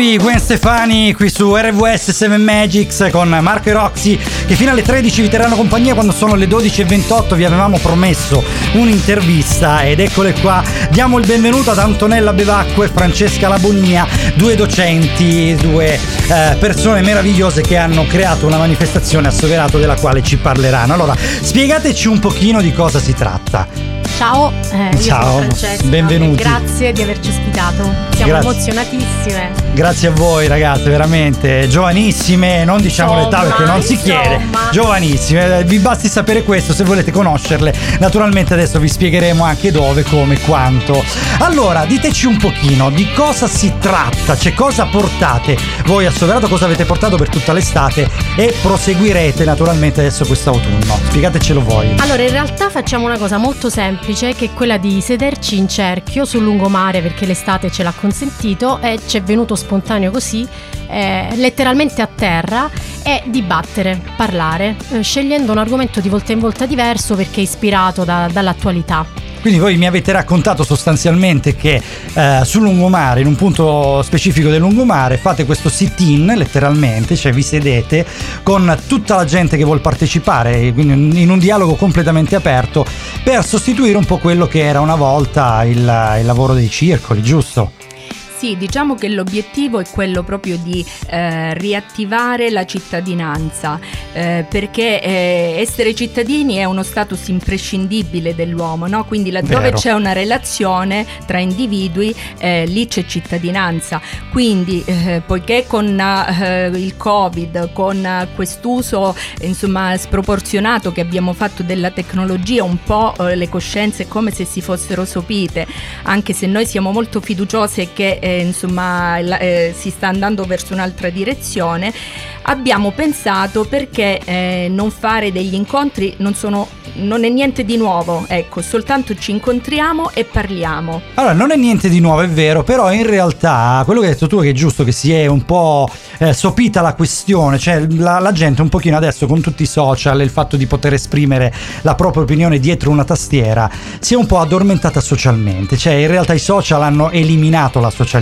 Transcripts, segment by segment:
Baby, Gwen Stefani qui su RWS 7 Magics con Marco e Roxy che fino alle 13 vi terranno compagnia quando sono le 12.28 vi avevamo promesso un'intervista ed eccole qua. Diamo il benvenuto ad Antonella Bevacqua e Francesca Labonia due docenti due eh, persone meravigliose che hanno creato una manifestazione a Soverato della quale ci parleranno. Allora spiegateci un pochino di cosa si tratta Ciao, eh, Ciao. Benvenuti. Grazie di averci ospitato. Siamo Grazie. emozionatissime. Grazie a voi ragazze, veramente giovanissime, non diciamo Insomma, l'età perché non si insomma. chiede, giovanissime, vi basti sapere questo se volete conoscerle. Naturalmente adesso vi spiegheremo anche dove, come, quanto. Allora, diteci un pochino di cosa si tratta, cioè cosa portate voi a Soverato, cosa avete portato per tutta l'estate e proseguirete naturalmente adesso quest'autunno. Spiegatecelo voi. Allora, in realtà facciamo una cosa molto semplice che è quella di sederci in cerchio sul lungomare perché l'estate ce l'ha consentito e ci è venuto spontaneo così, eh, letteralmente a terra e dibattere, parlare, eh, scegliendo un argomento di volta in volta diverso perché ispirato da- dall'attualità. Quindi voi mi avete raccontato sostanzialmente che eh, sul lungomare, in un punto specifico del lungomare, fate questo sit-in letteralmente, cioè vi sedete con tutta la gente che vuol partecipare, quindi in un dialogo completamente aperto, per sostituire un po' quello che era una volta il, il lavoro dei circoli, giusto? Sì, diciamo che l'obiettivo è quello proprio di eh, riattivare la cittadinanza, eh, perché eh, essere cittadini è uno status imprescindibile dell'uomo, no? quindi laddove Vero. c'è una relazione tra individui, eh, lì c'è cittadinanza. Quindi, eh, poiché con eh, il Covid, con quest'uso insomma, sproporzionato che abbiamo fatto della tecnologia, un po' le coscienze come se si fossero sopite, anche se noi siamo molto fiduciose che eh, insomma la- eh, si sta andando verso un'altra direzione, abbiamo pensato perché eh, non fare degli incontri non sono non è niente di nuovo, ecco, soltanto ci incontriamo e parliamo. Allora, non è niente di nuovo, è vero, però in realtà quello che hai detto tu è che è giusto che si è un po' eh, sopita la questione, cioè la, la gente un pochino adesso con tutti i social e il fatto di poter esprimere la propria opinione dietro una tastiera si è un po' addormentata socialmente, cioè in realtà i social hanno eliminato la socialità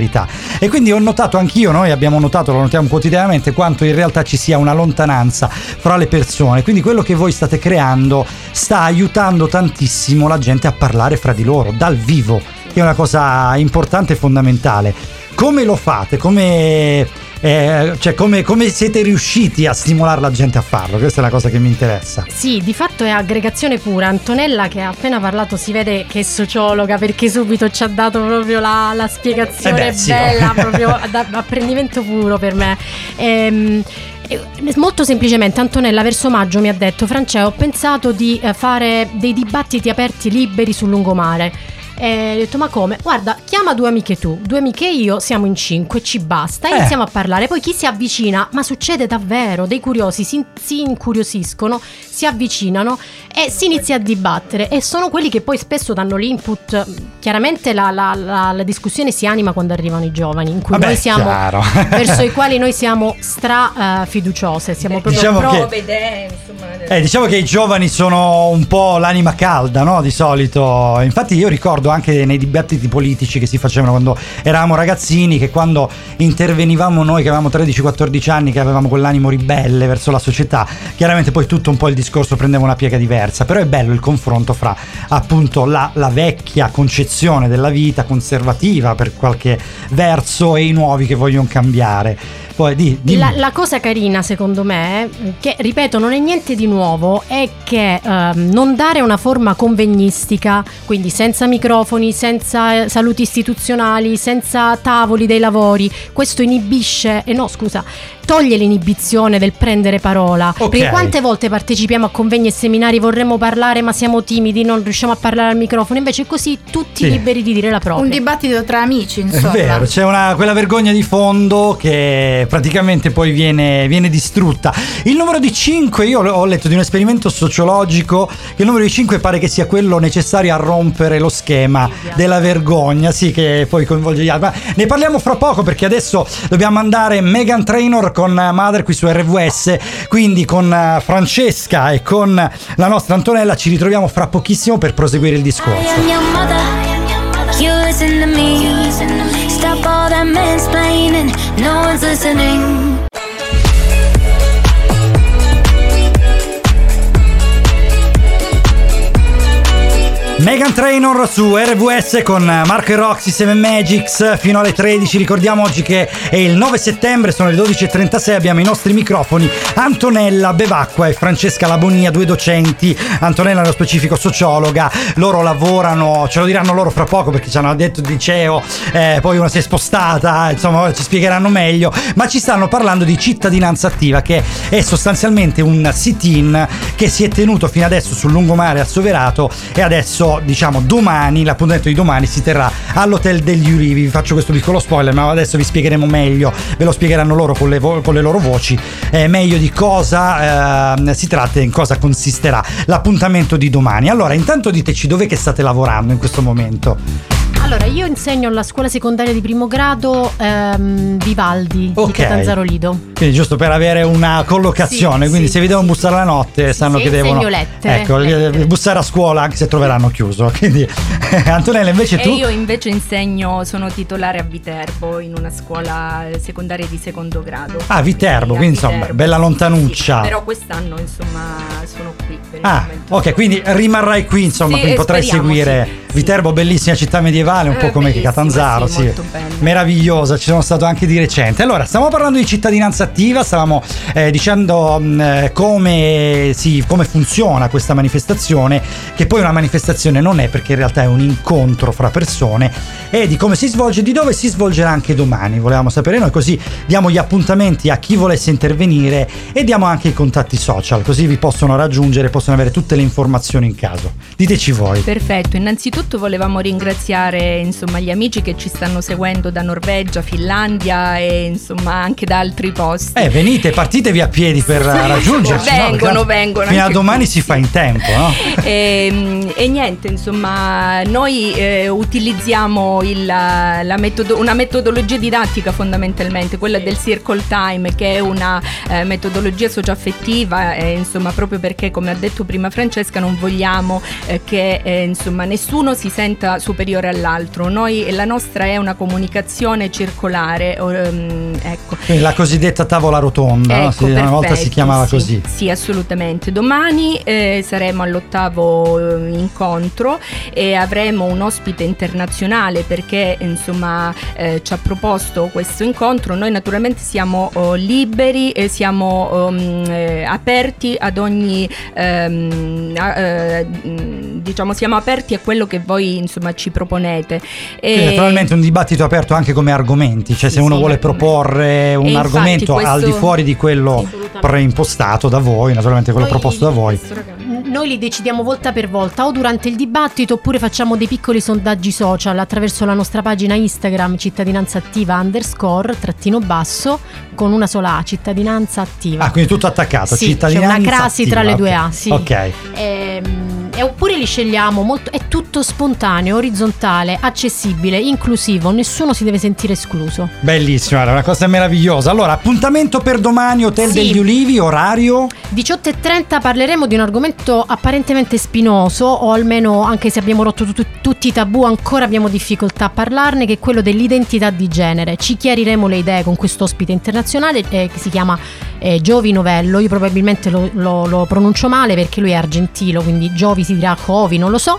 e quindi ho notato anch'io, noi abbiamo notato, lo notiamo quotidianamente, quanto in realtà ci sia una lontananza fra le persone, quindi quello che voi state creando sta aiutando tantissimo la gente a parlare fra di loro, dal vivo, è una cosa importante e fondamentale. Come lo fate? Come, eh, cioè, come, come siete riusciti a stimolare la gente a farlo? Questa è la cosa che mi interessa. Sì, di fatto è aggregazione pura. Antonella che ha appena parlato si vede che è sociologa perché subito ci ha dato proprio la, la spiegazione Eh beh, sì. bella, proprio da apprendimento puro per me. Ehm, eh, Molto semplicemente Antonella verso maggio mi ha detto Francesco ho pensato di eh, fare dei dibattiti aperti liberi sul lungomare e ho detto ma come? Guarda chiama due amiche tu, due amiche io, siamo in cinque, ci basta, Eh. iniziamo a parlare, poi chi si avvicina, ma succede davvero, dei curiosi si, si incuriosiscono, si avvicinano e si inizia a dibattere e sono quelli che poi spesso danno l'input, chiaramente la, la- la- la discussione si anima quando arrivano i giovani, in cui Vabbè, noi siamo, verso i quali noi siamo stra eh, fiduciose, siamo proprio Diciamo pro- che- idee, insomma. Eh, diciamo che i giovani sono un po' l'anima calda, no? Di solito. Infatti io ricordo anche nei dibattiti politici che si facevano quando eravamo ragazzini, che quando intervenivamo noi che avevamo 13-14 anni, che avevamo quell'animo ribelle verso la società, chiaramente poi tutto un po' il discorso prendeva una piega diversa. Però è bello il confronto fra appunto la, la vecchia concezione della vita conservativa per qualche verso e i nuovi che vogliono cambiare. Poi di, dimmi. La, la cosa carina secondo me, che ripeto non è niente di nuovo, è che ehm, non dare una forma convegnistica, quindi senza microfoni, senza eh, saluti istituzionali, senza tavoli dei lavori, questo inibisce, e no scusa, toglie l'inibizione del prendere parola. Ok. Perché quante volte partecipiamo a convegni e seminari, vorremmo parlare ma siamo timidi, non riusciamo a parlare al microfono, invece così tutti Sì. liberi di dire la propria. Un dibattito tra amici, È insomma. vero, c'è una, quella vergogna di fondo che praticamente poi viene, viene distrutta. Il numero di 5, io ho letto di un esperimento sociologico che il numero di 5 pare che sia quello necessario a rompere lo schema della vergogna, sì, che poi coinvolge gli altri. Ma ne parliamo fra poco perché adesso dobbiamo andare Megan Trainor con Mother qui su RWS, quindi con eh, Francesca e con la nostra Antonella ci ritroviamo fra pochissimo per proseguire il discorso. Megan Trainor su RVS con Marco e Roxy 7 Magics fino alle 13. Ricordiamo oggi che è il 9 settembre, sono le 12.36. Abbiamo i nostri microfoni Antonella Bevacqua e Francesca Labonia, due docenti. Antonella, nello specifico, sociologa. Loro lavorano, ce lo diranno loro fra poco perché ci hanno detto di liceo, eh, poi una si è spostata, insomma, ci spiegheranno meglio. Ma ci stanno parlando di cittadinanza attiva, che è sostanzialmente un sit-in che si è tenuto fino adesso sul lungomare a Soverato e adesso diciamo domani, l'appuntamento di domani si terrà all'Hotel degli Ulivi. Vi faccio questo piccolo spoiler, ma adesso vi spiegheremo meglio, ve lo spiegheranno loro con le, vo- con le loro voci, eh, meglio di cosa eh, si tratta e in cosa consisterà l'appuntamento di domani. Allora, intanto diteci dove che state lavorando in questo momento. Allora, io insegno alla scuola secondaria di primo grado ehm, Vivaldi Ok. di Catanzaro Lido. Quindi giusto per avere una collocazione, Sì, quindi sì, se vi devono sì. bussare la notte sanno sì, che devono lettere, ecco, lettere. bussare a scuola anche se troveranno chiuso. Quindi Antonella invece E tu io invece insegno, sono titolare a Viterbo in una scuola eh, secondaria di secondo grado. Ah, Viterbo, a quindi, insomma, bella lontanuccia. sì, però quest'anno insomma sono qui. Per il Ah, momento. ok, quindi rimarrai qui, insomma, Sì, quindi potrai seguire sì, sì. Viterbo, bellissima città medievale, un Eh, po' come bellissima, Catanzaro, sì, sì. Meravigliosa, ci sono stato anche di recente. Allora, stiamo parlando di cittadinanza attiva, stavamo eh, dicendo mh, eh, come, si- come funziona questa manifestazione, che poi una manifestazione non è perché in realtà è un incontro fra persone e di come si svolge, di dove si svolgerà anche domani. Volevamo sapere noi, così diamo gli appuntamenti a chi volesse intervenire e diamo anche i contatti social, così vi possono raggiungere, possono avere tutte le informazioni in caso. Diteci voi. Perfetto, innanzitutto volevamo ringraziare insomma, gli amici che ci stanno seguendo da Norvegia, Finlandia e insomma anche da altri posti. Eh, venite, partitevi a piedi per raggiungerci. no? Vengono, Perché vengono Fino a domani qui, si fa in tempo, no? E, e niente, insomma, noi eh, utilizziamo il- la metodo- una metodologia didattica fondamentalmente, quella del circle time, che è una eh, metodologia socioaffettiva, eh, insomma, proprio perché, come ha detto prima Francesca, non vogliamo eh, che eh, insomma, nessuno si senta superiore all'altro. Noi, la nostra è una comunicazione circolare, ehm, ecco. La cosiddetta tavola rotonda? Ecco, Sì, una volta si chiamava sì. così. Sì, assolutamente. Domani eh, saremo all'ottavo eh, incontro e avremo un ospite internazionale perché insomma eh, ci ha proposto questo incontro. Noi naturalmente siamo oh, liberi e siamo um, eh, aperti ad ogni ehm, a- eh, diciamo siamo aperti a quello che voi insomma ci proponete. Quindi, E- naturalmente un dibattito aperto anche come argomenti, cioè Sì, se uno sì, vuole proporre un argomento al questo- di fuori di quello preimpostato da voi, naturalmente quello Noi- proposto da voi. Noi li decidiamo volta per volta o durante il dibattito oppure facciamo dei piccoli sondaggi social attraverso la nostra pagina Instagram cittadinanza attiva underscore trattino basso con una sola A, cittadinanza attiva. Ah, quindi tutto attaccato, Sì, cittadinanza c'è una crasi attiva, tra le due. A, sì. Ok. Ehm, e oppure li scegliamo molto, è tutto spontaneo, orizzontale, accessibile, inclusivo, nessuno si deve sentire escluso. Bellissimo, è una cosa meravigliosa. Allora, appuntamento per domani, Hotel Sì. degli Ulivi, orario? 18.30 parleremo di un argomento apparentemente spinoso, o almeno anche se abbiamo rotto tu- tutti i tabù, ancora abbiamo difficoltà a parlarne, che è quello dell'identità di genere. Ci chiariremo le idee con questo ospite internazionale eh, che si chiama eh, Giovi Novello. Io probabilmente lo, lo- lo pronuncio male perché lui è argentino, quindi Giovi si dirà Covi, non lo so.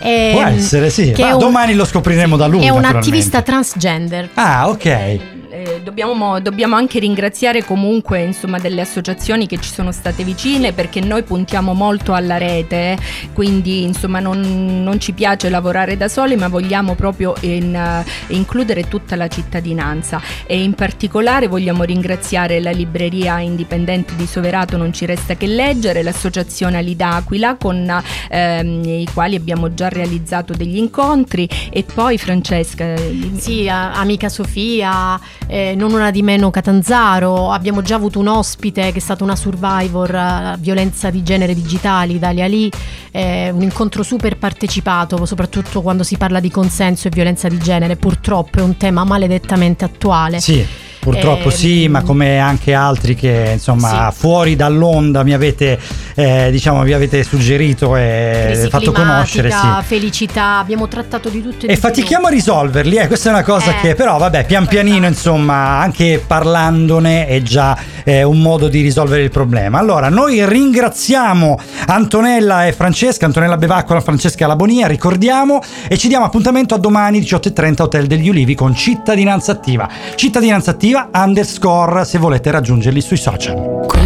Ehm, Può essere, sì. che Ma un- domani lo scopriremo da lui. È un attivista transgender. Ah, ok. Eh, dobbiamo, dobbiamo anche ringraziare comunque insomma, delle associazioni che ci sono state vicine perché noi puntiamo molto alla rete, quindi insomma non, non ci piace lavorare da soli ma vogliamo proprio in, eh, includere tutta la cittadinanza. E in particolare vogliamo ringraziare la libreria indipendente di Soverato Non ci resta che leggere, l'associazione Ali d'Aquila con ehm, i quali abbiamo già realizzato degli incontri e poi Francesca... dimmi- Sì, amica Sofia, eh, non una di meno Catanzaro, abbiamo già avuto un ospite che è stata una survivor eh, violenza di genere digitali, Dalia Lì, eh, un incontro super partecipato, soprattutto quando si parla di consenso e violenza di genere, purtroppo è un tema maledettamente attuale. Sì, Purtroppo Eh, sì, ma come anche altri che insomma Sì. fuori dall'onda mi avete eh, diciamo vi avete suggerito e fatto conoscere, sì. felicità, abbiamo trattato di tutto e, E di fatichiamo a risolverli, eh, questa è una cosa Eh, che però vabbè, pian pianino insomma, anche parlandone è già eh, un modo di risolvere il problema. Allora, noi ringraziamo Antonella e Francesca, Antonella Bevaccola, Francesca Labonia, ricordiamo e ci diamo appuntamento a domani 18.30 Hotel degli Ulivi con Cittadinanza Attiva. Cittadinanza Attiva underscore se volete raggiungerli sui social.